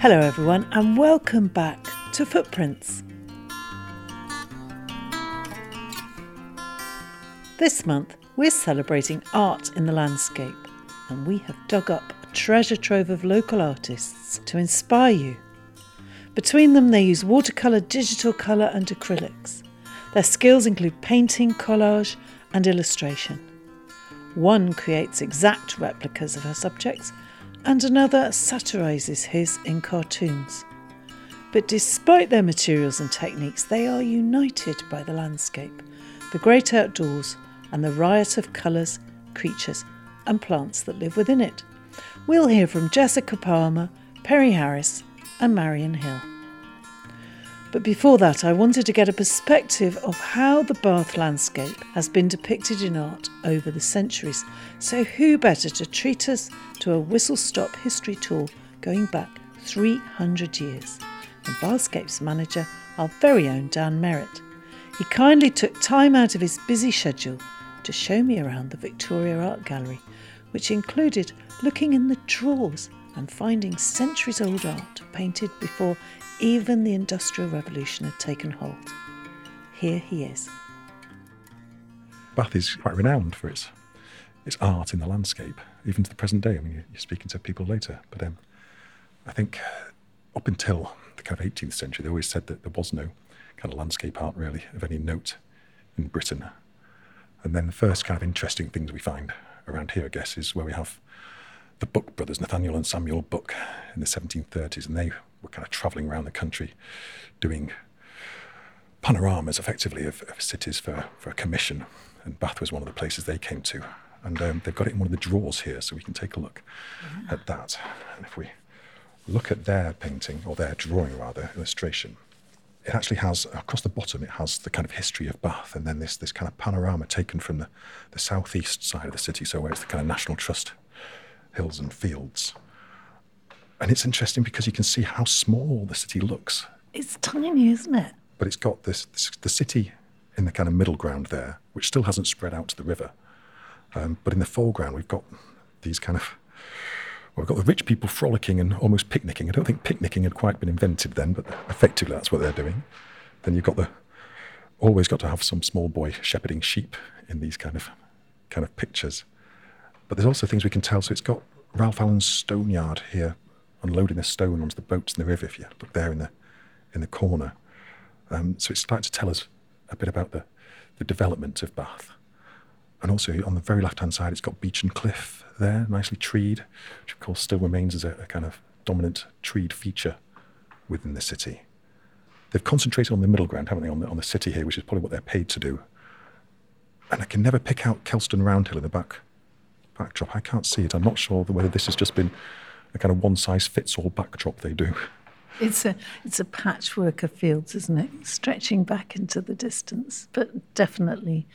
Hello, everyone, and welcome back to Footprints. This month, we're celebrating art in the landscape, and we have dug up a treasure trove of local artists to inspire you. Between them, they use watercolour, digital colour, and acrylics. Their skills include painting, collage, and illustration. One creates exact replicas of her subjects, and another satirises his in cartoons. But despite their materials and techniques, they are united by the landscape, the great outdoors, and the riot of colours, creatures, and plants that live within it. We'll hear from Jessica Palmer, Perry Harris, and Marion Hill. But before that, I wanted to get a perspective of how the Bath landscape has been depicted in art over the centuries. So, who better to treat us to a whistle stop history tour going back 300 years than Bathscape's manager, our very own Dan Merritt? He kindly took time out of his busy schedule to show me around the Victoria Art Gallery, which included looking in the drawers and finding centuries old art painted before even the Industrial Revolution had taken hold. Here he is. Bath is quite renowned for its its art in the landscape, even to the present day. I mean, you're speaking to people later, but um, I think up until the kind of 18th century, they always said that there was no kind of landscape art really of any note in Britain. And then the first kind of interesting things we find around here, I guess, is where we have the Buck brothers, Nathaniel and Samuel Buck, in the 1730s, and they were kind of travelling around the country doing panoramas effectively of, of, cities for, for a commission. And Bath was one of the places they came to. And um, they've got it in one of the drawers here, so we can take a look yeah. at that. And if we look at their painting, or their drawing rather, illustration, it actually has across the bottom it has the kind of history of Bath and then this this kind of panorama taken from the, the southeast side of the city, so where it's the kind of National Trust hills and fields. And it's interesting because you can see how small the city looks. It's tiny, isn't it? But it's got this, this the city in the kind of middle ground there, which still hasn't spread out to the river. Um, but in the foreground, we've got these kind of well, we've got the rich people frolicking and almost picnicking. I don't think picnicking had quite been invented then, but effectively that's what they're doing. Then you've got the always got to have some small boy shepherding sheep in these kind of kind of pictures. But there's also things we can tell. So it's got Ralph Allen's stone yard here unloading the stone onto the boats in the river. If you look there in the in the corner, um, so it's starting to tell us a bit about the the development of Bath. And also on the very left hand side, it's got Beechen Cliff there, nicely treed, which of course still remains as a, a kind of dominant treed feature within the city. They've concentrated on the middle ground, haven't they, on the, on the city here, which is probably what they're paid to do. And I can never pick out Kelston Roundhill in the back backdrop. I can't see it. I'm not sure whether this has just been a kind of one size fits all backdrop they do. It's a it's a patchwork of fields, isn't it? Stretching back into the distance, but definitely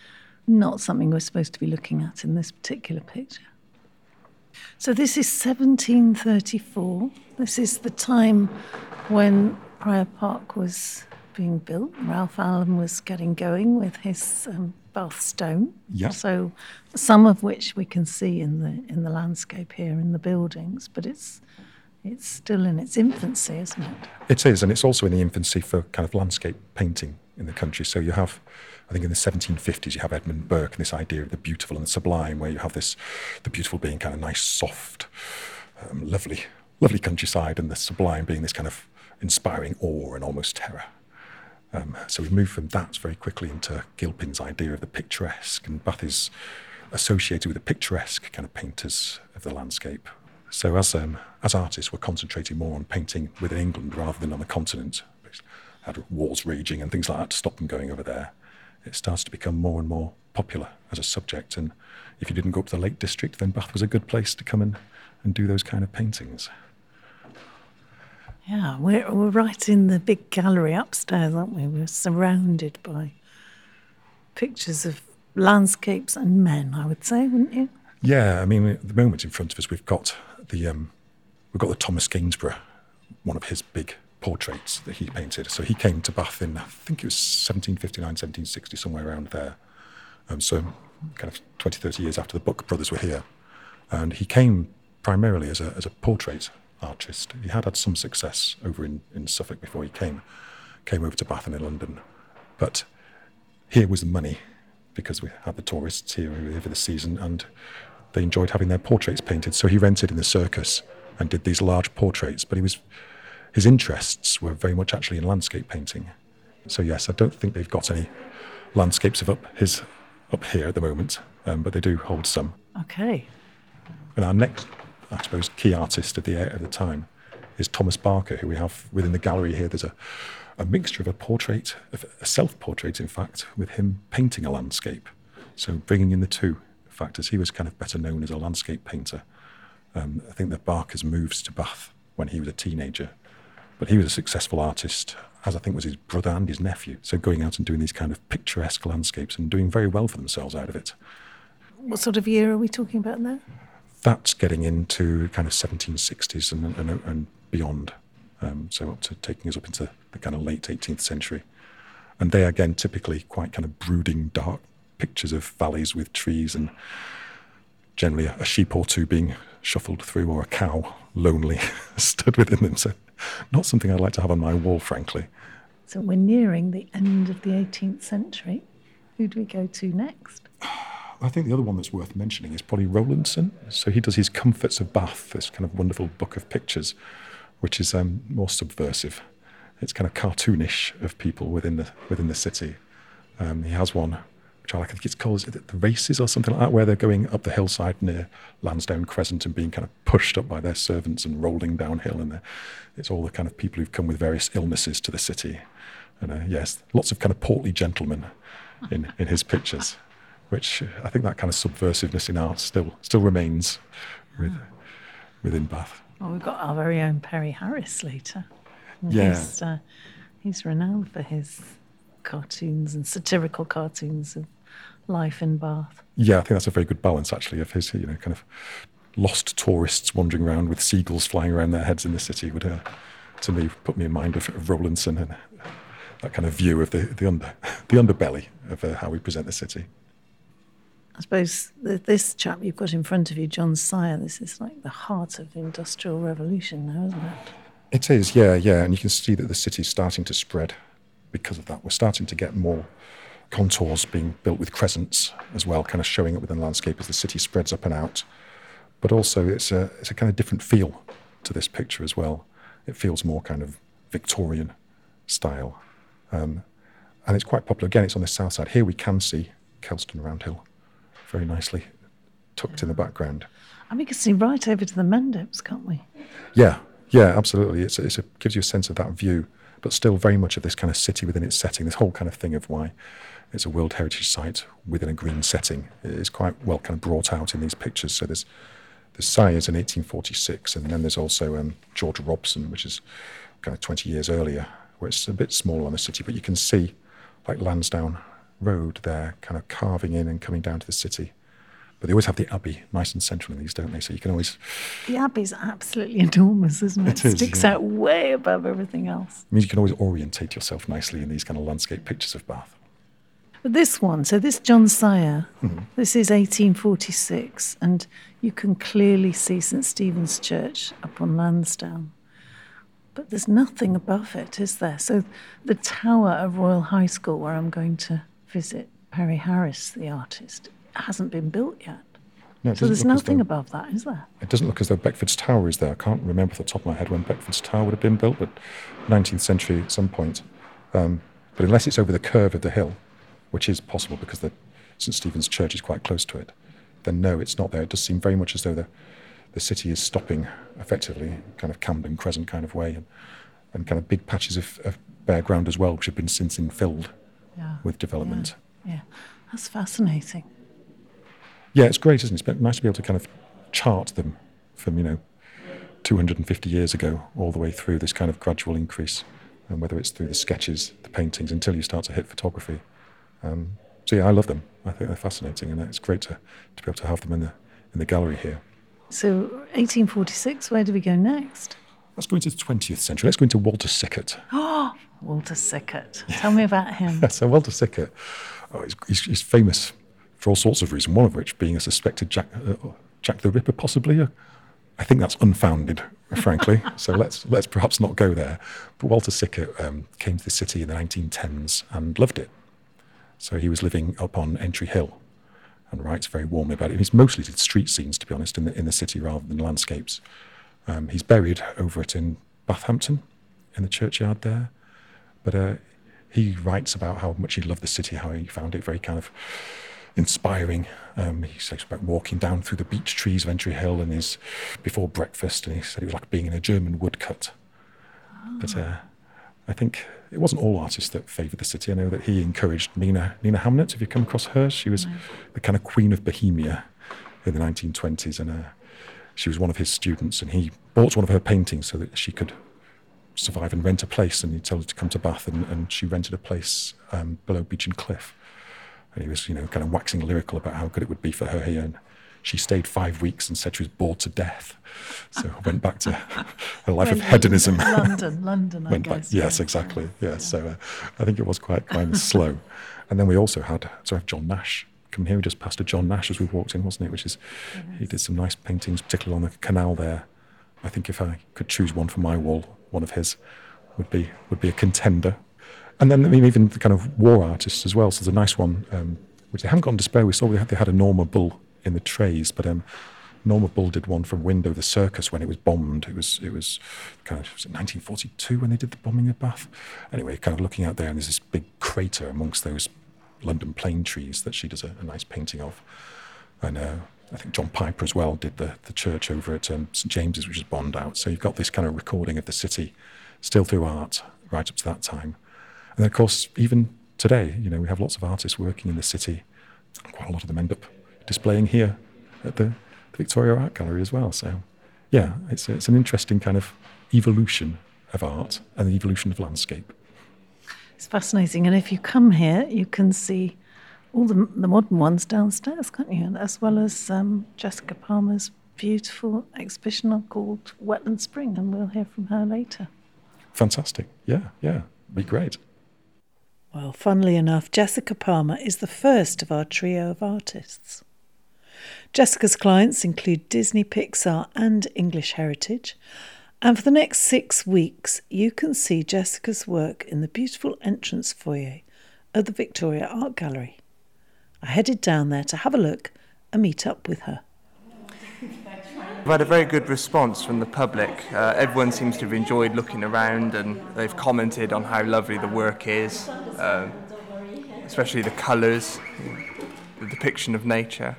not something we're supposed to be looking at in this particular picture. So this is 1734. This is the time when Prior Park was being built. Ralph Allen was getting going with his um, Bath stone. Yeah. So some of which we can see in the in the landscape here in the buildings, but it's it's still in its infancy, isn't it? It is, and it's also in the infancy for kind of landscape painting in the country. So you have, I think, in the 1750s, you have Edmund Burke and this idea of the beautiful and the sublime, where you have this, the beautiful being kind of nice, soft, um, lovely, lovely countryside, and the sublime being this kind of inspiring awe and almost terror. Um, so we move from that very quickly into Gilpin's idea of the picturesque, and Bath is associated with the picturesque kind of painters of the landscape. So as um, as artists, we're concentrating more on painting within England rather than on the continent. Had wars raging and things like that to stop them going over there. It starts to become more and more popular as a subject, and if you didn't go up to the Lake District, then Bath was a good place to come and, and do those kind of paintings. Yeah, we're, we're right in the big gallery upstairs, aren't we? We're surrounded by pictures of landscapes and men, I would say, wouldn't you? Yeah, I mean, at the moment in front of us, we've got the um, we've got the Thomas Gainsborough, one of his big portraits that he painted. So he came to Bath in I think it was 1759, 1760, somewhere around there. Um, so kind of 20, 30 years after the Buck brothers were here, and he came primarily as a as a portrait artist. He had had some success over in, in Suffolk before he came came over to Bath and in London, but here was the money because we had the tourists here over the season and they enjoyed having their portraits painted. So he rented in the circus and did these large portraits. But he was his interests were very much actually in landscape painting. So yes, I don't think they've got any landscapes of up his up here at the moment, um, but they do hold some. Okay. And our next, I suppose, key artist of the at the time is Thomas Barker, who we have within the gallery here. There's a a mixture of a portrait, a self portrait, in fact, with him painting a landscape. So bringing in the two factors. He was kind of better known as a landscape painter. Um, I think that Barker's moves to Bath when he was a teenager, but he was a successful artist, as I think was his brother and his nephew. So going out and doing these kind of picturesque landscapes and doing very well for themselves out of it. What sort of year are we talking about there? That's getting into kind of 1760s and, and, and beyond. Um, so up to taking us up into the kind of late 18th century. And they again typically quite kind of brooding, dark pictures of valleys with trees and generally a, sheep or two being shuffled through or a cow lonely stood within them. So not something I'd like to have on my wall, frankly. So we're nearing the end of the 18th century. Who do we go to next? I think the other one that's worth mentioning is probably Rowlandson. So he does his Comforts of Bath, this kind of wonderful book of pictures, which is um, more subversive. It's kind of cartoonish of people within the within the city. Um, he has one, which I like. I think it's called it the races or something like that, where they're going up the hillside near Lansdowne Crescent and being kind of pushed up by their servants and rolling downhill. And it's all the kind of people who've come with various illnesses to the city. And uh, yes, lots of kind of portly gentlemen in in his pictures, which I think that kind of subversiveness in art still still remains with, within Bath. Well, we've got our very own Perry Harris later. Yeah. He's, uh, he's renowned for his cartoons and satirical cartoons of life in Bath. Yeah, I think that's a very good balance, actually, of his, you know, kind of lost tourists wandering around with seagulls flying around their heads in the city would, uh, to me, put me in mind of, of Rowlandson and that kind of view of the, the, under, the underbelly of uh, how we present the city. I suppose this chap you've got in front of you, John Syer, this is like the heart of the Industrial Revolution now, isn't it? It is, yeah, yeah. And you can see that the city's starting to spread because of that. We're starting to get more contours being built with crescents as well, kind of showing up within landscape as the city spreads up and out. But also, it's a, it's a kind of different feel to this picture as well. It feels more kind of Victorian style. Um, and it's quite popular. Again, it's on the south side. Here we can see Kelston Roundhill very nicely tucked in the background. And we can see right over to the Mendips, can't we? Yeah, yeah, absolutely. It's, it's a, gives you a sense of that view, but still very much of this kind of city within its setting. This whole kind of thing of why it's a World Heritage Site within a green setting is quite well kind of brought out in these pictures. So there's the Syer's in 1846, and then there's also um, George Robson, which is kind of 20 years earlier, where it's a bit smaller on the city, but you can see like Lansdowne Road there, kind of carving in and coming down to the city. But they always have the Abbey nice and central in these, don't they? So you can always. The Abbey's absolutely enormous, isn't it? It, it sticks yeah. out way above everything else. It means you can always orientate yourself nicely in these kind of landscape pictures of Bath. But this one, so this John Syer, mm-hmm. this is 1846, and you can clearly see St Stephen's Church up on Lansdowne. But there's nothing above it, is there? So the tower of Royal High School, where I'm going to visit Perry Harris, the artist, hasn't been built yet. No, so there's nothing though, above that, is there? It doesn't look as though Beckford's Tower is there. I can't remember off the top of my head when Beckford's Tower would have been built, but 19th century at some point. Um, but unless it's over the curve of the hill, which is possible because the St Stephen's Church is quite close to it, then no, it's not there. It does seem very much as though the, the city is stopping effectively, kind of Camden Crescent kind of way, and, and kind of big patches of, of bare ground as well, which have been since infilled yeah. with development. Yeah. yeah, that's fascinating. Yeah, it's great, isn't it? It's nice to be able to kind of chart them from, you know, 250 years ago all the way through this kind of gradual increase, and whether it's through the sketches, the paintings, until you start to hit photography. Um, so yeah, I love them. I think they're fascinating, and it's great to, to be able to have them in the in the gallery here. So 1846. Where do we go next? Let's go into the 20th century. Let's go into Walter Sickert. Oh, Walter Sickert. Tell me about him. so Walter Sickert, oh, he's, he's, he's famous for all sorts of reasons, one of which being a suspected Jack, uh, Jack the Ripper, possibly. Uh, I think that's unfounded, frankly. so let's let's perhaps not go there. But Walter Sickert um, came to the city in the 1910s and loved it. So he was living up on Entry Hill, and writes very warmly about it. He's mostly did street scenes, to be honest, in the in the city rather than landscapes. Um, he's buried over it in Bathampton, in the churchyard there. But uh, he writes about how much he loved the city, how he found it very kind of inspiring. Um, he talks about walking down through the beech trees of Entry Hill and his before breakfast, and he said it was like being in a German woodcut. Oh. But uh, I think it wasn't all artists that favoured the city. I know that he encouraged Nina Nina Hamnett. Have you come across her? She was the kind of queen of Bohemia in the 1920s, and uh, she was one of his students. And he bought one of her paintings so that she could survive and rent a place. And he told her to come to Bath, and, and she rented a place um, below Beechen Cliff. And he was, you know, kind of waxing lyrical about how good it would be for her here. And she stayed five weeks and said she was bored to death. So I went back to a life of hedonism. London, London, I went guess. Back, yes, exactly. Yes. Yeah. So uh, I think it was quite kind of slow. And then we also had, so I have John Nash come here. We just passed a John Nash as we walked in, wasn't it? Which is, he did some nice paintings, particularly on the canal there. I think if I could choose one for my wall, one of his would be would be a contender. And then I mean even the kind of war artists as well. So there's a nice one um, which they haven't got on display. We saw they had, they had a Norma Bull in the trays, but um, Norma Bull did one from Window the Circus when it was bombed. It was it was kind of was 1942 when they did the bombing of Bath. Anyway, kind of looking out there, and there's this big crater amongst those London plane trees that she does a, a nice painting of. And uh, I think John Piper as well did the the church over at um, St James's, which is bombed out. So you've got this kind of recording of the city still through art right up to that time. And then, of course, even today, you know, we have lots of artists working in the city. Quite a lot of them end up displaying here at the, the Victoria Art Gallery as well. So, yeah, it's, it's an interesting kind of evolution of art and the evolution of landscape. It's fascinating. And if you come here, you can see all the, the modern ones downstairs, can't you? As well as um, Jessica Palmer's beautiful exhibition called Wetland Spring, and we'll hear from her later. Fantastic. Yeah, yeah, be great. Well, funnily enough, Jessica Palmer is the first of our trio of artists. Jessica's clients include Disney, Pixar, and English Heritage. And for the next six weeks, you can see Jessica's work in the beautiful entrance foyer of the Victoria Art Gallery. I headed down there to have a look and meet up with her. We've had a very good response from the public. Uh, everyone seems to have enjoyed looking around and they've commented on how lovely the work is, uh, especially the colours, the depiction of nature.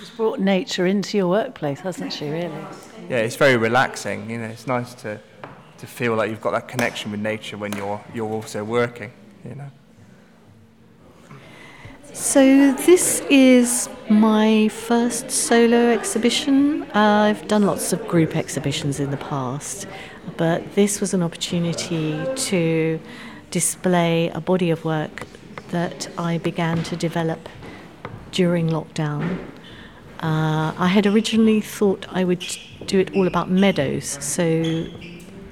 She's brought nature into your workplace, hasn't she, really? Yeah, it's very relaxing. You know, it's nice to, to feel like you've got that connection with nature when you're, you're also working, you know. So, this is my first solo exhibition. Uh, I've done lots of group exhibitions in the past, but this was an opportunity to display a body of work that I began to develop during lockdown uh, I had originally thought I would do it all about meadows, so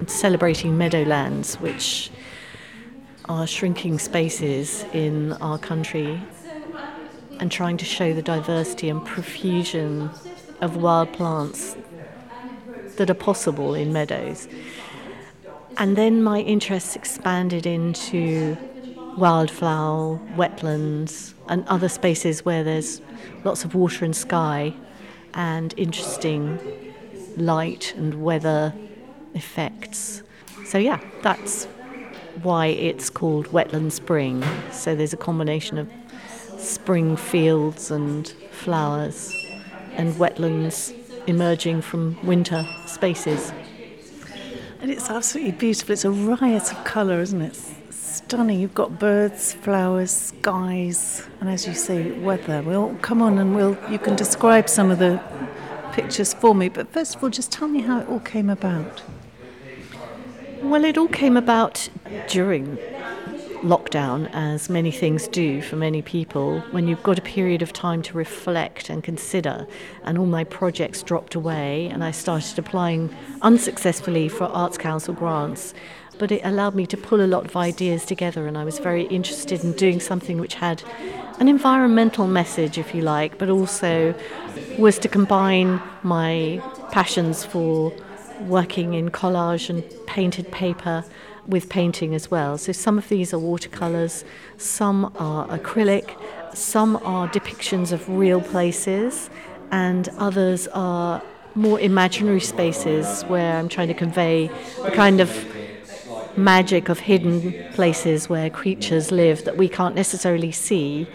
celebrating meadowlands, which are shrinking spaces in our country, and trying to show the diversity and profusion of wild plants that are possible in meadows. And then my interests expanded into wildflower, wetlands, and other spaces where there's lots of water and sky and interesting light and weather effects. So, yeah, that's why it's called Wetland Spring. So, there's a combination of spring fields and flowers and wetlands emerging from winter spaces. And it's absolutely beautiful. It's a riot of colour, isn't it? stunning. You've got birds, flowers, skies, and as you say, weather. We'll come on and we'll. You can describe some of the pictures for me. But first of all, just tell me how it all came about. Well, it all came about during lockdown, as many things do for many people, when you've got a period of time to reflect and consider. And all my projects dropped away, and I started applying unsuccessfully for Arts Council grants but it allowed me to pull a lot of ideas together, and I was very interested in doing something which had an environmental message, if you like, but also was to combine my passions for working in collage and painted paper with painting as well. So some of these are watercolours, some are acrylic, some are depictions of real places, and others are more imaginary spaces where I'm trying to convey a kind of magic of hidden places where creatures live that we can't necessarily see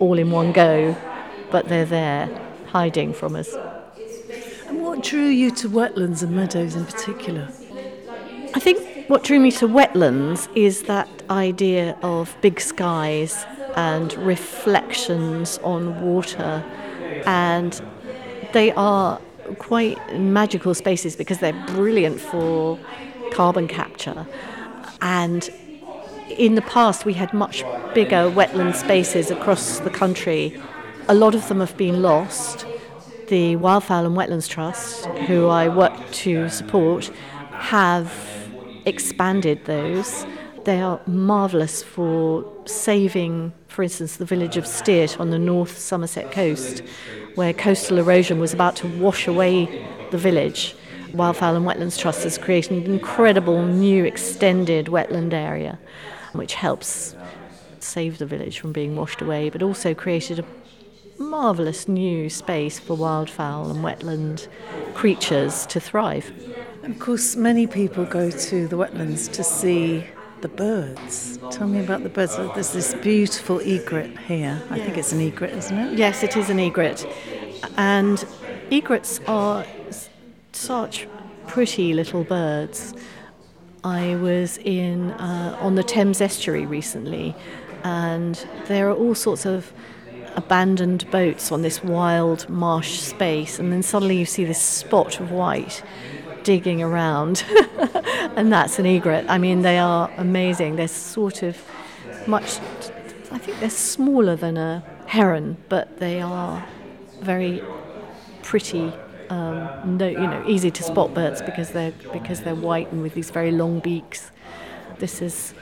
all in one go, but they're there hiding from us. And what drew you to wetlands and meadows in particular? I think what drew me to wetlands is that idea of big skies and reflections on water, and they are quite magical spaces because they're brilliant for carbon capture. And in the past, we had much bigger wetland spaces across the country. A lot of them have been lost the Wildfowl and Wetlands Trust, who I work to support, have expanded those. They are marvellous for saving, for instance, the village of Steart on the North Somerset coast, where coastal erosion was about to wash away the village. Wildfowl and Wetlands Trust has created an incredible new extended wetland area, which helps save the village from being washed away, but also created a marvellous new space for wildfowl and wetland creatures to thrive. Of course, many people go to the wetlands to see the birds. Tell me about the birds. There's this beautiful egret here. I think it's an egret, isn't it? Yes, it is an egret. And egrets are such pretty little birds. I was in uh, on the Thames estuary recently, and there are all sorts of abandoned boats on this wild marsh space, and then suddenly you see this spot of white digging around, and that's an egret. I mean, they are amazing. They're sort of much, I think they're smaller than a heron, but they are very pretty. Um, no, you know, easy to spot birds because they're because they're white and with these very long beaks. This is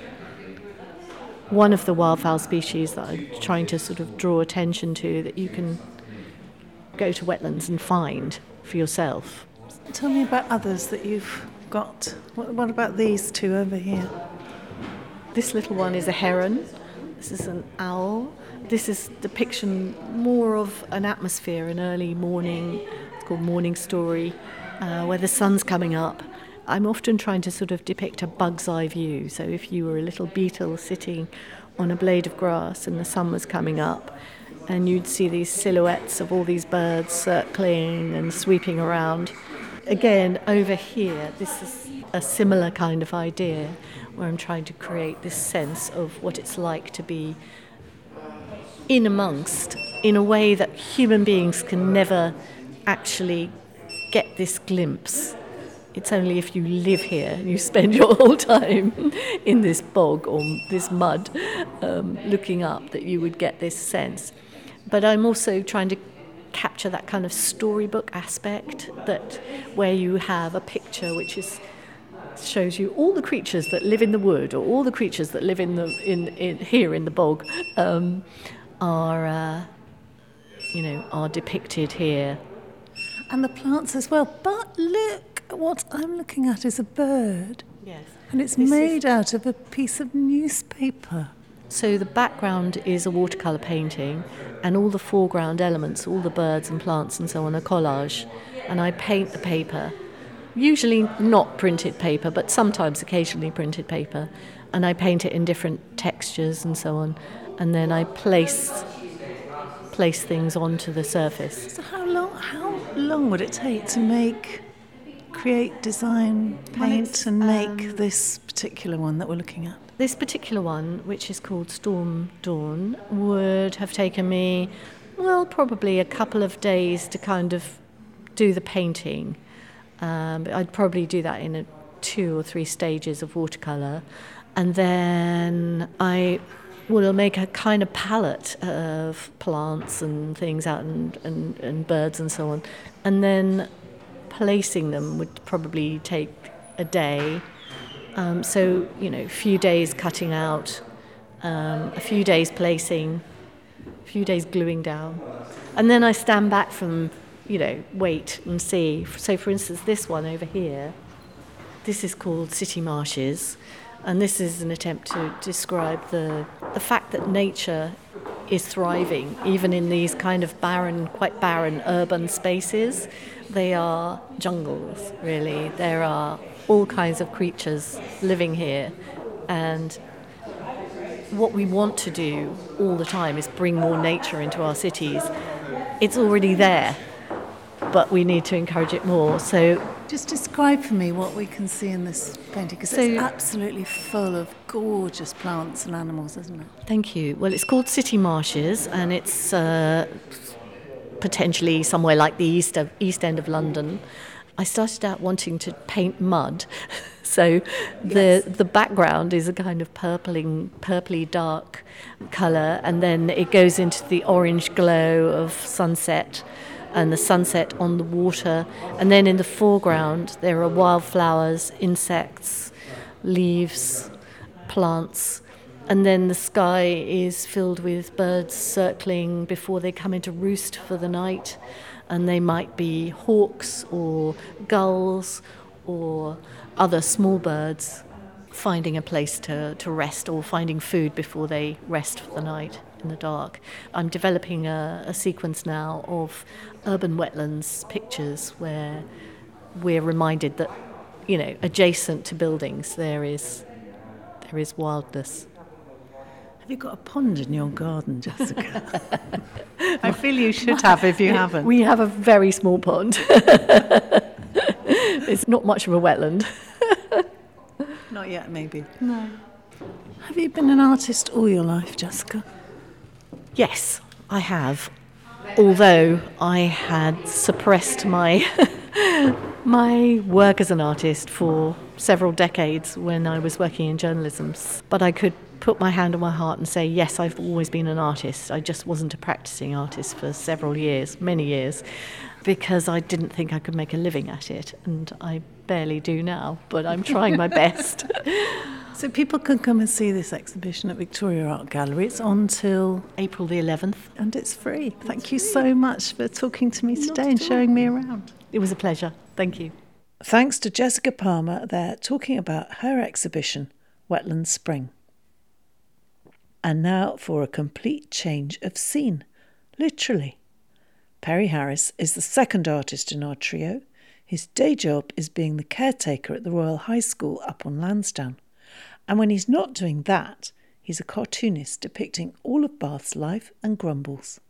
one of the wildfowl species that I'm trying to sort of draw attention to that you can go to wetlands and find for yourself. Tell me about others that you've got. What, what about these two over here? This little one is a heron. This is an owl. This is depiction more of an atmosphere, an early morning. It's called Morning Story, uh, where the sun's coming up I'm often trying to sort of depict a bug's eye view. So if you were a little beetle sitting on a blade of grass and the sun was coming up, and you'd see these silhouettes of all these birds circling and sweeping around. Again, over here, this is a similar kind of idea where I'm trying to create this sense of what it's like to be in amongst in a way that human beings can never actually get this glimpse it's only if you live here you spend your whole time in this bog or this mud um, looking up that you would get this sense. But I'm also trying to capture that kind of storybook aspect that where you have a picture which is shows you all the creatures that live in the wood or all the creatures that live in the in, in here in the bog um, are uh, you know are depicted here and the plants as well but look what I'm looking at is a bird. Yes. And it's this made out of a piece of newspaper. So the background is a watercolour painting, and all the foreground elements, all the birds and plants and so on, are collage. And I paint the paper, usually not printed paper, but sometimes occasionally printed paper. And I paint it in different textures and so on. And then I place place things onto the surface. So how long how long would it take to make create, design, paint, and make um, this particular one that we're looking at? This particular one, which is called Storm Dawn, would have taken me, well, probably a couple of days to kind of do the painting. Um, I'd probably do that in two or three stages of watercolour. And then I will make a kind of palette of plants and things out and, and, and birds and so on. And then placing them would probably take a day. Um, so, you know, a few days cutting out, um, a few days placing, a few days gluing down. And then I stand back from you know, wait and see. So, for instance, this one over here, this is called City Marshes, and this is an attempt to describe the, the fact that nature is thriving, even in these kind of barren, quite barren urban spaces. They are jungles, really. There are all kinds of creatures living here, and what we want to do all the time is bring more nature into our cities. It's already there, but we need to encourage it more. So, just describe for me what we can see in this painting because so, it's absolutely full of gorgeous plants and animals, isn't it? Thank you. Well, it's called City Marshes, and it's uh, potentially somewhere like the east of East End of London. I started out wanting to paint mud. So the yes. the background is a kind of purpling, purpley dark colour, and then it goes into the orange glow of sunset and the sunset on the water. And then in the foreground, there are wildflowers, insects, leaves, plants. And then the sky is filled with birds circling before they come into roost for the night. And they might be hawks or gulls or other small birds finding a place to, to rest or finding food before they rest for the night in the dark. I'm developing a, a sequence now of urban wetlands pictures where we're reminded that, you know, adjacent to buildings there is there is wildness. Have you got a pond in your garden, Jessica? I feel you should have if you haven't. We have a very small pond. it's not much of a wetland. not yet, maybe. No. Have you been an artist all your life, Jessica? Yes, I have. Although I had suppressed my my work as an artist for several decades when I was working in journalism, but I could put my hand on my heart and say, yes, I've always been an artist. I just wasn't a practicing artist for several years, many years because I didn't think I could make a living at it, and I barely do now, but I'm trying my best. So people can come and see this exhibition at Victoria Art Gallery. It's on till April the 11th. And it's free. It's Thank free. you so much for talking to me today and showing me around. It was a pleasure. Thank you. Thanks to Jessica Palmer there talking about her exhibition, Wetland Spring. And now for a complete change of scene, literally. Perry Harris is the second artist in our trio. His day job is being the caretaker at the Royal High School up on Lansdowne. And when he's not doing that, he's a cartoonist depicting all of Bath's life and grumbles.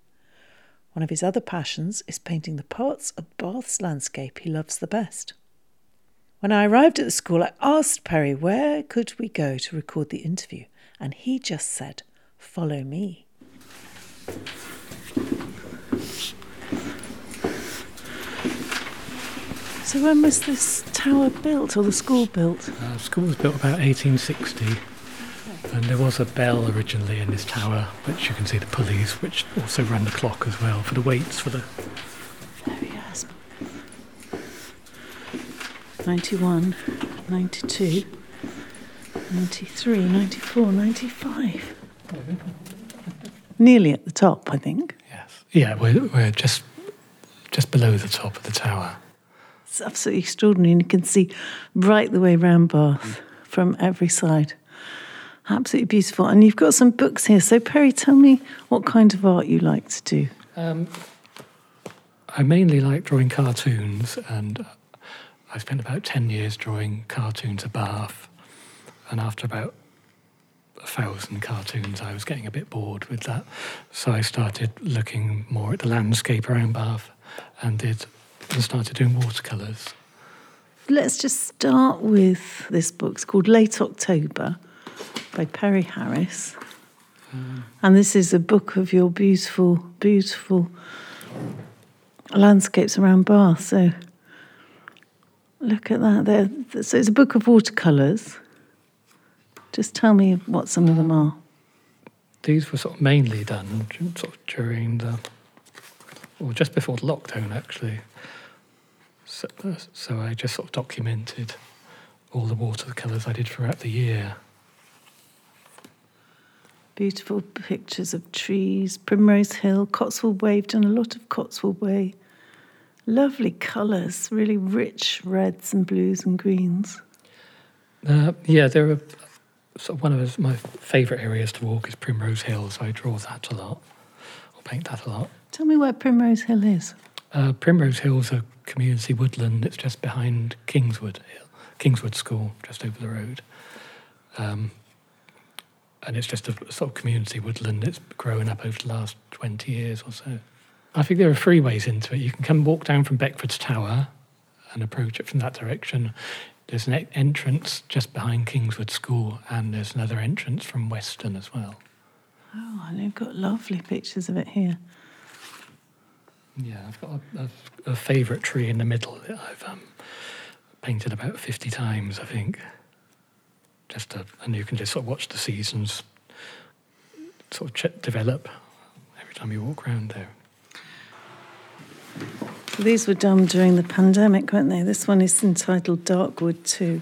One of his other passions is painting the parts of Bath's landscape he loves the best. When I arrived at the school, I asked Perry where could we go to record the interview, and he just said, Follow me. So when was this tower built or the school built? Uh, the school was built about 1860. And there was a bell originally in this tower, which you can see the pulleys, which also ran the clock as well for the weights for the. Oh, yes. 91, 92, 93, 94, 95. Nearly at the top, I think. Yes. Yeah, we're, we're just just below the top of the tower. It's absolutely extraordinary. And you can see right the way round Bath from every side. Absolutely beautiful. And you've got some books here. So, Perry, tell me what kind of art you like to do. Um, I mainly like drawing cartoons, and I spent about 10 years drawing cartoons of Bath. And after about a thousand cartoons, I was getting a bit bored with that. So I started looking more at the landscape around Bath and did and started doing watercolours. Let's just start with this book. It's called Late October by Perry Harris. And this is a book of your beautiful, beautiful landscapes around Bath. So look at that. There. So it's a book of watercolours. Just tell me what some of them are. These were sort of mainly done sort of during the, or just before the lockdown, actually. So, so I just sort of documented all the watercolours I did throughout the year. Beautiful pictures of trees, Primrose Hill, Cotswold Way. I've done a lot of Cotswold Way. Lovely colours, really rich reds and blues and greens. Uh, yeah, there are of one of my favourite areas to walk is Primrose Hill, so I draw that a lot, or paint that a lot. Tell me where Primrose Hill is. Uh, Primrose Hill's a community woodland. It's just behind Kingswood Hill, Kingswood School, just over the road. Um, and it's just a sort of community woodland. It's grown up over the last 20 years or so. I think there are three ways into it. You can come walk down from Beckford's Tower and approach it from that direction. There's an entrance just behind Kingswood School, and there's another entrance from Weston as well. Oh, and you've got lovely pictures of it here. Yeah, I've got a, a, a favourite tree in the middle that I've um, painted about 50 times, I think. Just and you can just sort of watch the seasons sort of ch- develop every time you walk around there. These were done during the pandemic, weren't they? This one is entitled Darkwood 2.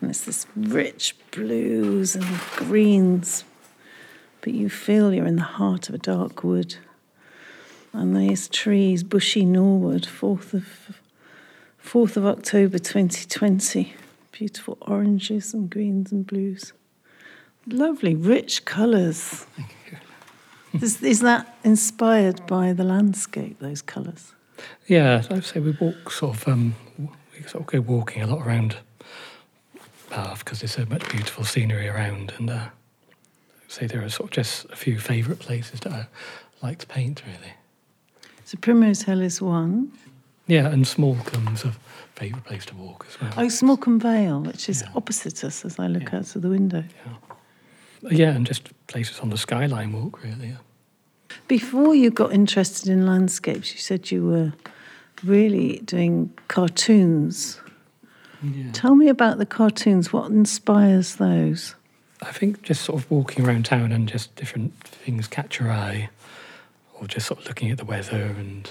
And it's this rich blues and greens. But you feel you're in the heart of a dark wood. And these trees, Bushey Norwood, 4th of, 4th of October 2020. Beautiful oranges and greens and blues. Lovely, rich colours. Is, is that inspired by the landscape, those colours? Yeah, I'd say we walk sort of, um, we sort of go walking a lot around Bath because there's so much beautiful scenery around. And uh, say there are sort of just a few favourite places that I like to paint, really. So Primrose Hill is one. Yeah, and Smallcombe's a favourite place to walk as well. Oh, Smallcombe Vale, which is Yeah. opposite us as I look Yeah. out of the window. Yeah, and just places on the skyline walk, really. Yeah. Before you got interested in landscapes, you said you were really doing cartoons. Yeah. Tell me about the cartoons. What inspires those? I think just sort of walking around town and just different things catch your eye, or just sort of looking at the weather and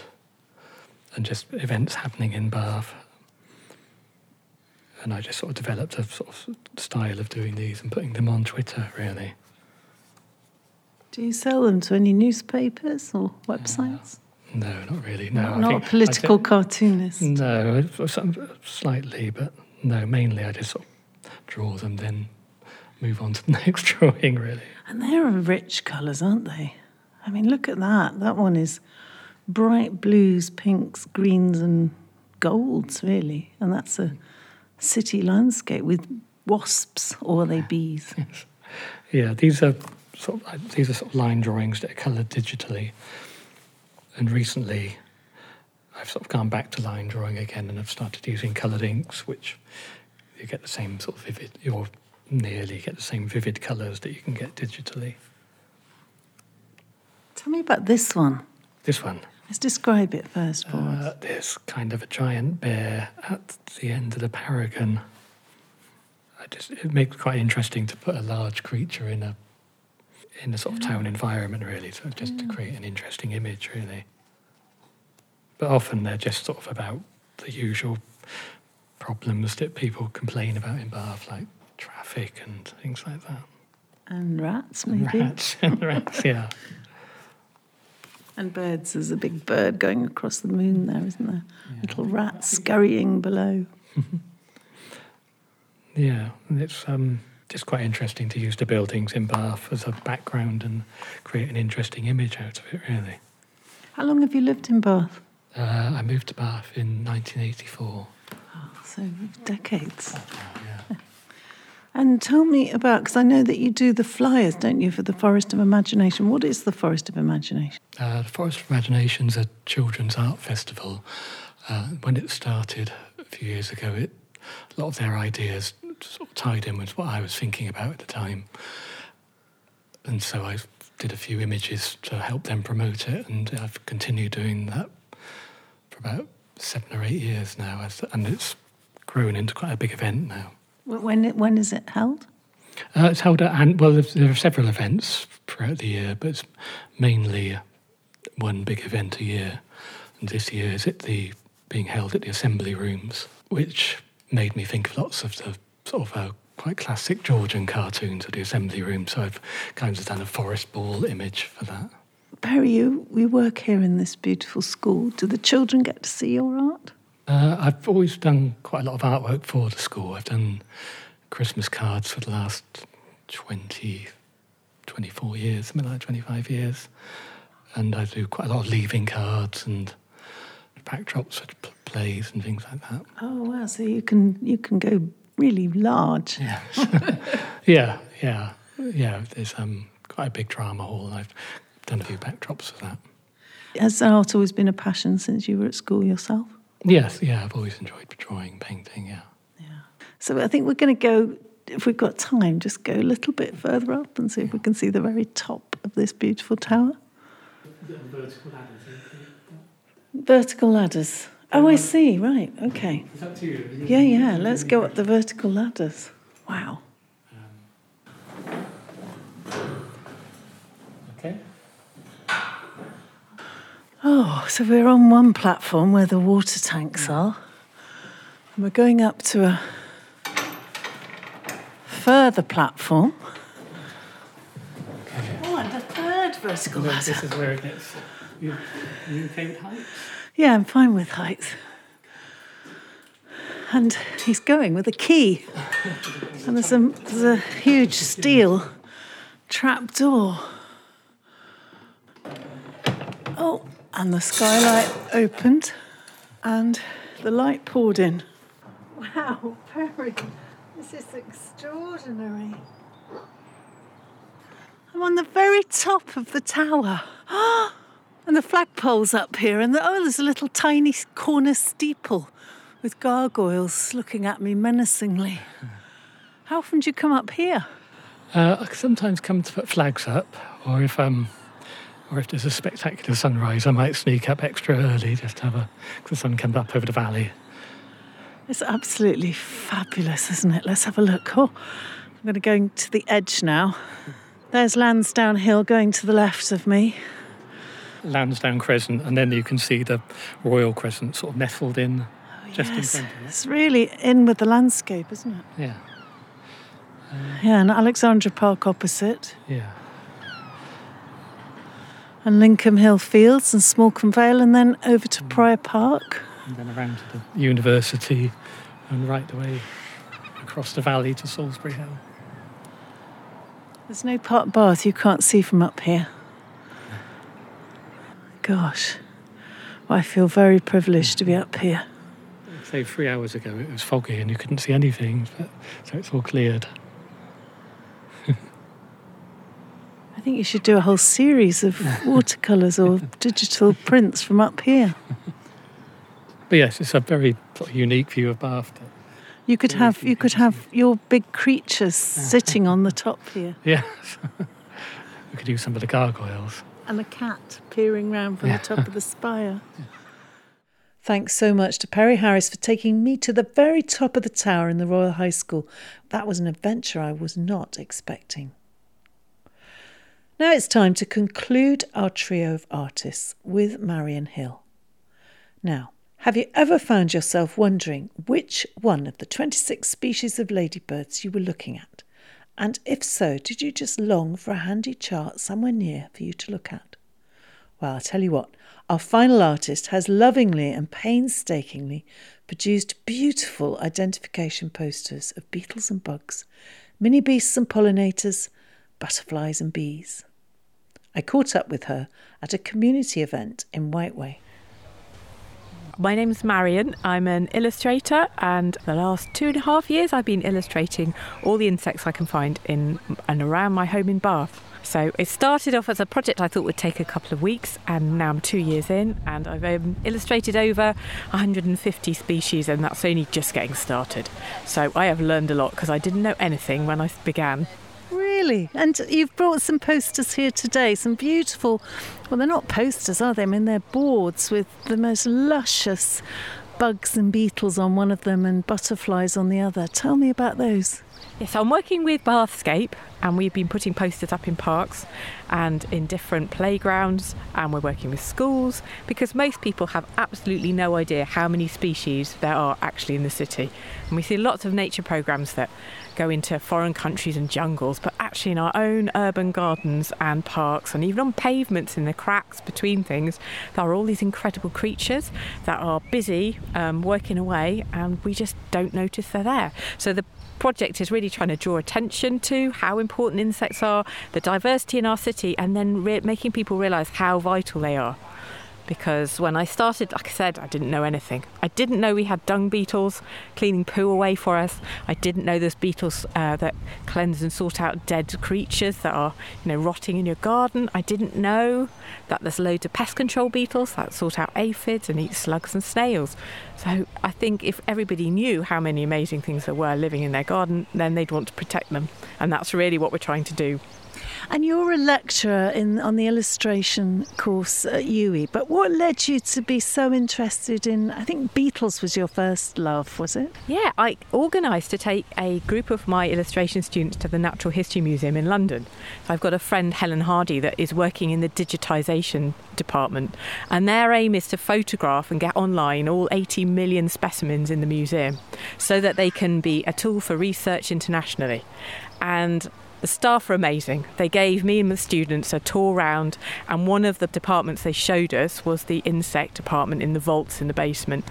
and just events happening in Bath. And I just sort of developed a sort of style of doing these and putting them on Twitter, really. Do you sell them to any newspapers or websites? No, not really. No, not not think- a political cartoonist. no, uh, slightly, but no. Mainly, I just sort of draw them, then move on to the next drawing. Really. And they're rich colours, aren't they? I mean, look at that. That one is bright blues, pinks, greens, and golds, really. And that's a city landscape with wasps, or are they bees? Yes. Yeah, these are sort of these are sort of line drawings that are coloured digitally. And recently, I've sort of gone back to line drawing again, and I've started using coloured inks, which you get the same sort of vivid, or nearly get the same vivid colours that you can get digitally. Tell me about this one. This one, Let's describe it first for us. uh, there's kind of a giant bear at the end of the Paragon. I just it makes it quite interesting to put a large creature in a in a sort of town environment, really, so just to create an interesting image, really. But often they're just sort of about the usual problems that people complain about in Bath, like traffic and things like that. And rats, maybe. Rats, and rats, yeah. And birds. There's a big bird going across the moon there, isn't there? Little rats scurrying below. Yeah, and it's um, just quite interesting to use the buildings in Bath as a background and create an interesting image out of it, really. How long have you lived in Bath? Uh, I moved to Bath in 1984. So decades. Yeah. And tell me about, because I know that you do the flyers, don't you, for the Forest of Imagination. What is the Forest of Imagination? Uh, the Forest of Imagination is a children's art festival. Uh, when it started a few years ago, it, a lot of their ideas sort of tied in with what I was thinking about at the time. And so I did a few images to help them promote it, and I've continued doing that for about seven or eight years now, as- and it's grown into quite a big event now. When, when is it held? Uh, it's held at, and well, there are several events throughout the year, but it's mainly one big event a year. And this year is it the being held at the Assembly Rooms, which made me think of lots of the sort of a quite classic Georgian cartoon at the Assembly Room. So I've kind of done a forest ball image for that. Perry, you, we work here in this beautiful school. Do the children get to see your art? Uh, I've always done quite a lot of artwork for the school. I've done Christmas cards for the last 20, 24 years, something like 25 years. And I do quite a lot of leaving cards and backdrops for plays and things like that. Oh wow! So you can you can go really large. Yeah, yeah, yeah, yeah. There's um, quite a big drama hall, and I've done a few backdrops for that. Has art always been a passion since you were at school yourself? Yes, yeah. I've always enjoyed drawing, painting. Yeah. Yeah. So I think we're going to go, if we've got time, just go a little bit further up and see if we can see the very top of this beautiful tower. Vertical ladders. Vertical ladders. Oh, I um, see. Right. Okay. It's up to you. Yeah, yeah. Let's go up the vertical ladders. Wow. Um, okay. Oh, so we're on one platform where the water tanks are. And we're going up to a further platform. Oh, and a third vertical ladder. this is where it gets. You, you okay with height? Yeah, I'm fine with heights. And he's going with a key. And there's a, there's a huge steel trap door. Oh, and the skylight opened and the light poured in. Wow, Perry, this is extraordinary. I'm on the very top of the tower. And the flagpole's up here, and the, oh, there's a little tiny corner steeple with gargoyles looking at me menacingly. How often do you come up here? Uh, I sometimes come to put flags up, or if um, or if there's a spectacular sunrise, I might sneak up extra early just to have a. Cause the sun comes up over the valley. It's absolutely fabulous, isn't it? Let's have a look. Oh, I'm going to go to the edge now. There's Lansdown Hill going to the left of me. Lansdown Crescent, and then you can see the Royal Crescent sort of nestled in, oh, just Yes, in front of it. it's really in with the landscape, isn't it? Yeah, Yeah, and Alexandra Park opposite, yeah. and Lyncombe Hill Fields and Smallcombe Vale, and then over to mm. Prior Park. And then around to the university, and right the way across the valley to Solsbury Hill. There's no part Bath you can't see from up here. Gosh, I feel very privileged to be up here. Say three hours ago it was foggy and you couldn't see anything, but, so it's all cleared. I think you should do a whole series of watercolours or digital prints from up here. But yes, it's a very sort of unique view of Bath. You could have you could have your big creatures sitting on the top here, Yes. we could use some of the gargoyles. And a cat peering round from Yeah. the top of the spire. Thanks so much to Perry Harris for taking me to the very top of the tower in the Royal High School. That was an adventure I was not expecting. Now it's time to conclude our trio of artists with Marion Hill. Now, have you ever found yourself wondering which one of the 26 species of ladybirds you were looking at? And if so, did you just long for a handy chart somewhere near for you to look at? Well, I'll tell you what, our final artist has lovingly and painstakingly produced beautiful identification posters of beetles and bugs, mini beasts and pollinators, butterflies and bees. I caught up with her at a community event in Whiteway. My name's Marion. I'm an illustrator, and the last two and a half years I've been illustrating all the insects I can find in and around my home in Bath. So it started off as a project I thought would take a couple of weeks, and now I'm two years in, and I've um, illustrated over 150 species, and that's only just getting started. So I have learned a lot because I didn't know anything when I began. Really? And you've brought some posters here today, some beautiful, well, they're not posters, are they? I mean, they're boards with the most luscious bugs and beetles on one of them and butterflies on the other. Tell me about those. Yes, I'm working with Bathscape, and we've been putting posters up in parks and in different playgrounds, and we're working with schools because most people have absolutely no idea how many species there are actually in the city. And we see lots of nature programs that go into foreign countries and jungles, but actually in our own urban gardens and parks, and even on pavements in the cracks between things, there are all these incredible creatures that are busy um, working away, and we just don't notice they're there. So the project is really trying to draw attention to how important insects are, the diversity in our city, and then re- making people realise how vital they are because when I started, like I said, I didn't know anything. I didn't know we had dung beetles cleaning poo away for us. I didn't know there's beetles uh, that cleanse and sort out dead creatures that are, you know, rotting in your garden. I didn't know that there's loads of pest control beetles that sort out aphids and eat slugs and snails. So I think if everybody knew how many amazing things there were living in their garden, then they'd want to protect them. And that's really what we're trying to do. And you're a lecturer in on the illustration course at UWE, but what led you to be so interested in? I think beetles was your first love, was it? Yeah, I organised to take a group of my illustration students to the Natural History Museum in London. So I've got a friend, Helen Hardy, that is working in the digitisation department, and their aim is to photograph and get online all 80 million specimens in the museum so that they can be a tool for research internationally. And the staff are amazing. They gave me and the students a tour round, and one of the departments they showed us was the insect department in the vaults in the basement.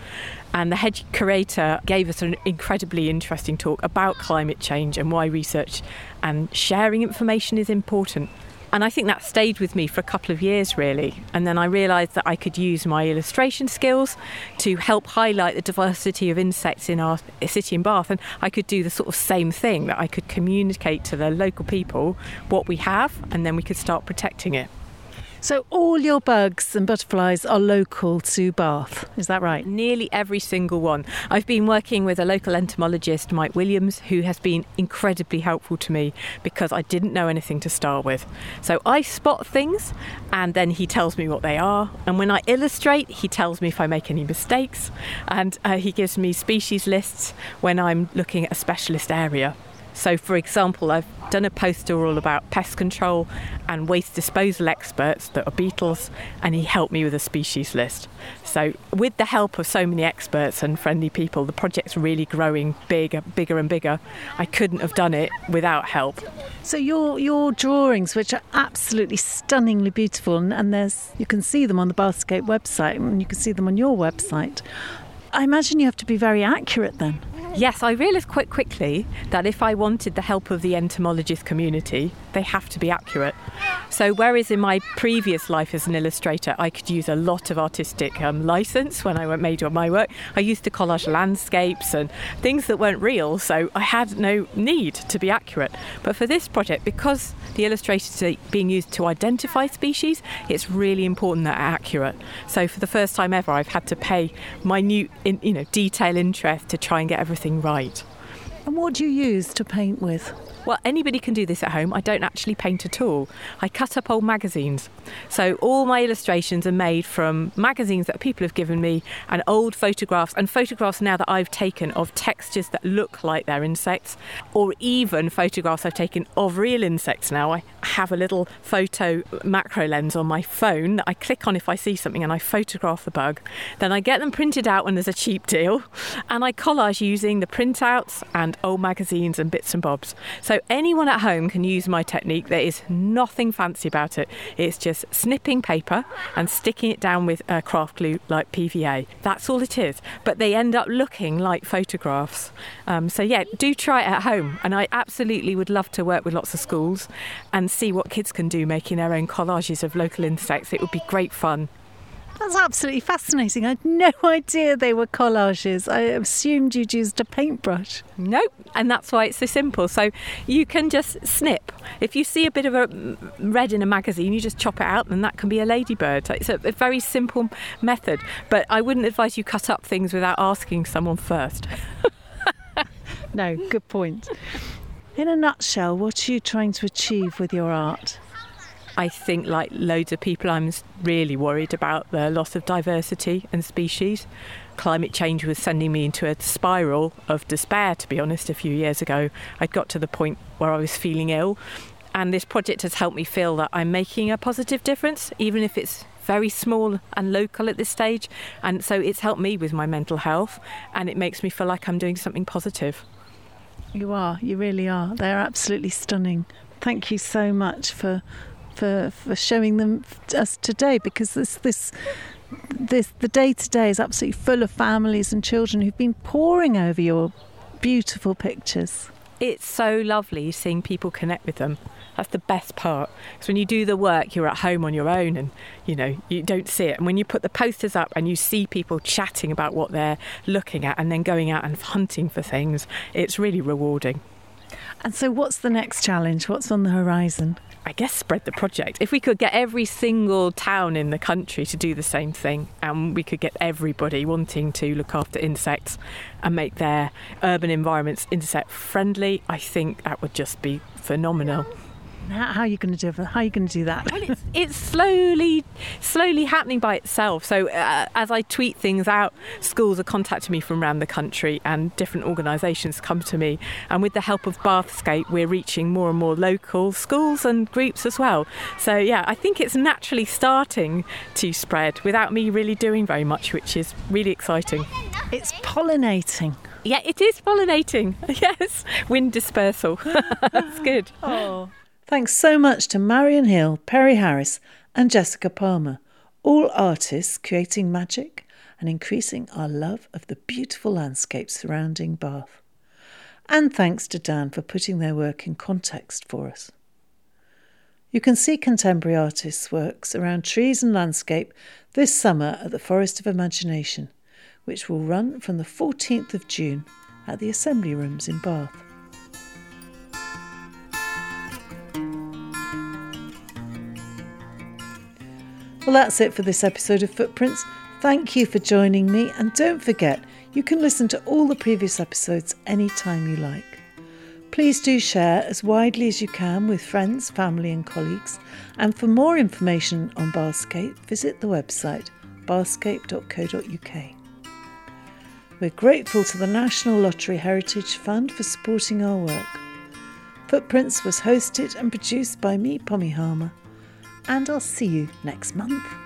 And the head curator gave us an incredibly interesting talk about climate change and why research and sharing information is important. And I think that stayed with me for a couple of years, really. And then I realised that I could use my illustration skills to help highlight the diversity of insects in our city in Bath. And I could do the sort of same thing that I could communicate to the local people what we have, and then we could start protecting it. So all your bugs and butterflies are local to Bath, is that right? Nearly every single one. I've been working with a local entomologist, Mike Williams, who has been incredibly helpful to me because I didn't know anything to start with. So I spot things and then he tells me what they are. And when I illustrate, he tells me if I make any mistakes and uh, he gives me species lists when I'm looking at a specialist area. So, for example, I've done a poster all about pest control and waste disposal experts that are beetles, and he helped me with a species list. So, with the help of so many experts and friendly people, the project's really growing bigger, bigger and bigger. I couldn't have done it without help. So your your drawings, which are absolutely stunningly beautiful, and, and there's you can see them on the Bathscape website, and you can see them on your website. I imagine you have to be very accurate then. Yes, I realised quite quickly that if I wanted the help of the entomologist community, they have to be accurate. So, whereas in my previous life as an illustrator, I could use a lot of artistic um, license when I went made my work, I used to collage landscapes and things that weren't real, so I had no need to be accurate. But for this project, because the illustrators are being used to identify species, it's really important that are accurate. So, for the first time ever, I've had to pay minute, you know, detail interest to try and get everything right. And what do you use to paint with? Well, anybody can do this at home. I don't actually paint at all. I cut up old magazines. So all my illustrations are made from magazines that people have given me and old photographs and photographs now that I've taken of textures that look like they're insects or even photographs I've taken of real insects now. I have a little photo macro lens on my phone that I click on if I see something and I photograph the bug. Then I get them printed out when there's a cheap deal and I collage using the printouts and old magazines and bits and bobs. So anyone at home can use my technique. There is nothing fancy about it. It's just snipping paper and sticking it down with craft glue like PVA. That's all it is. But they end up looking like photographs. Um, so yeah, do try it at home. And I absolutely would love to work with lots of schools and see what kids can do making their own collages of local insects. It would be great fun. That's absolutely fascinating. I had no idea they were collages. I assumed you'd used a paintbrush. Nope, and that's why it's so simple. So you can just snip. If you see a bit of a red in a magazine, you just chop it out, and that can be a ladybird. It's a, a very simple method, but I wouldn't advise you cut up things without asking someone first. no, good point. In a nutshell, what are you trying to achieve with your art? I think, like loads of people, I'm really worried about the loss of diversity and species. Climate change was sending me into a spiral of despair, to be honest, a few years ago. I'd got to the point where I was feeling ill, and this project has helped me feel that I'm making a positive difference, even if it's very small and local at this stage. And so it's helped me with my mental health, and it makes me feel like I'm doing something positive. You are, you really are. They're absolutely stunning thank you so much for for for showing them us today because this this this the day to day is absolutely full of families and children who've been poring over your beautiful pictures. It's so lovely seeing people connect with them. That's the best part. Because when you do the work, you're at home on your own and, you know, you don't see it. And when you put the posters up and you see people chatting about what they're looking at and then going out and hunting for things, it's really rewarding. And so, what's the next challenge? What's on the horizon? I guess spread the project. If we could get every single town in the country to do the same thing, and we could get everybody wanting to look after insects and make their urban environments insect friendly, I think that would just be phenomenal. How, how are you going to do? How are you going to do that? Well, it's, it's slowly, slowly happening by itself. So uh, as I tweet things out, schools are contacting me from around the country, and different organisations come to me. And with the help of Bathscape, we're reaching more and more local schools and groups as well. So yeah, I think it's naturally starting to spread without me really doing very much, which is really exciting. It's pollinating. Yeah, it is pollinating. Yes, wind dispersal. That's good. Oh. Thanks so much to Marion Hill, Perry Harris, and Jessica Palmer, all artists creating magic and increasing our love of the beautiful landscape surrounding Bath. And thanks to Dan for putting their work in context for us. You can see contemporary artists' works around trees and landscape this summer at the Forest of Imagination, which will run from the 14th of June at the Assembly Rooms in Bath. Well, that's it for this episode of Footprints. Thank you for joining me, and don't forget you can listen to all the previous episodes anytime you like. Please do share as widely as you can with friends, family, and colleagues. And for more information on Bathscape, visit the website bathscape.co.uk. We're grateful to the National Lottery Heritage Fund for supporting our work. Footprints was hosted and produced by me, Pommy Harmer and I'll see you next month.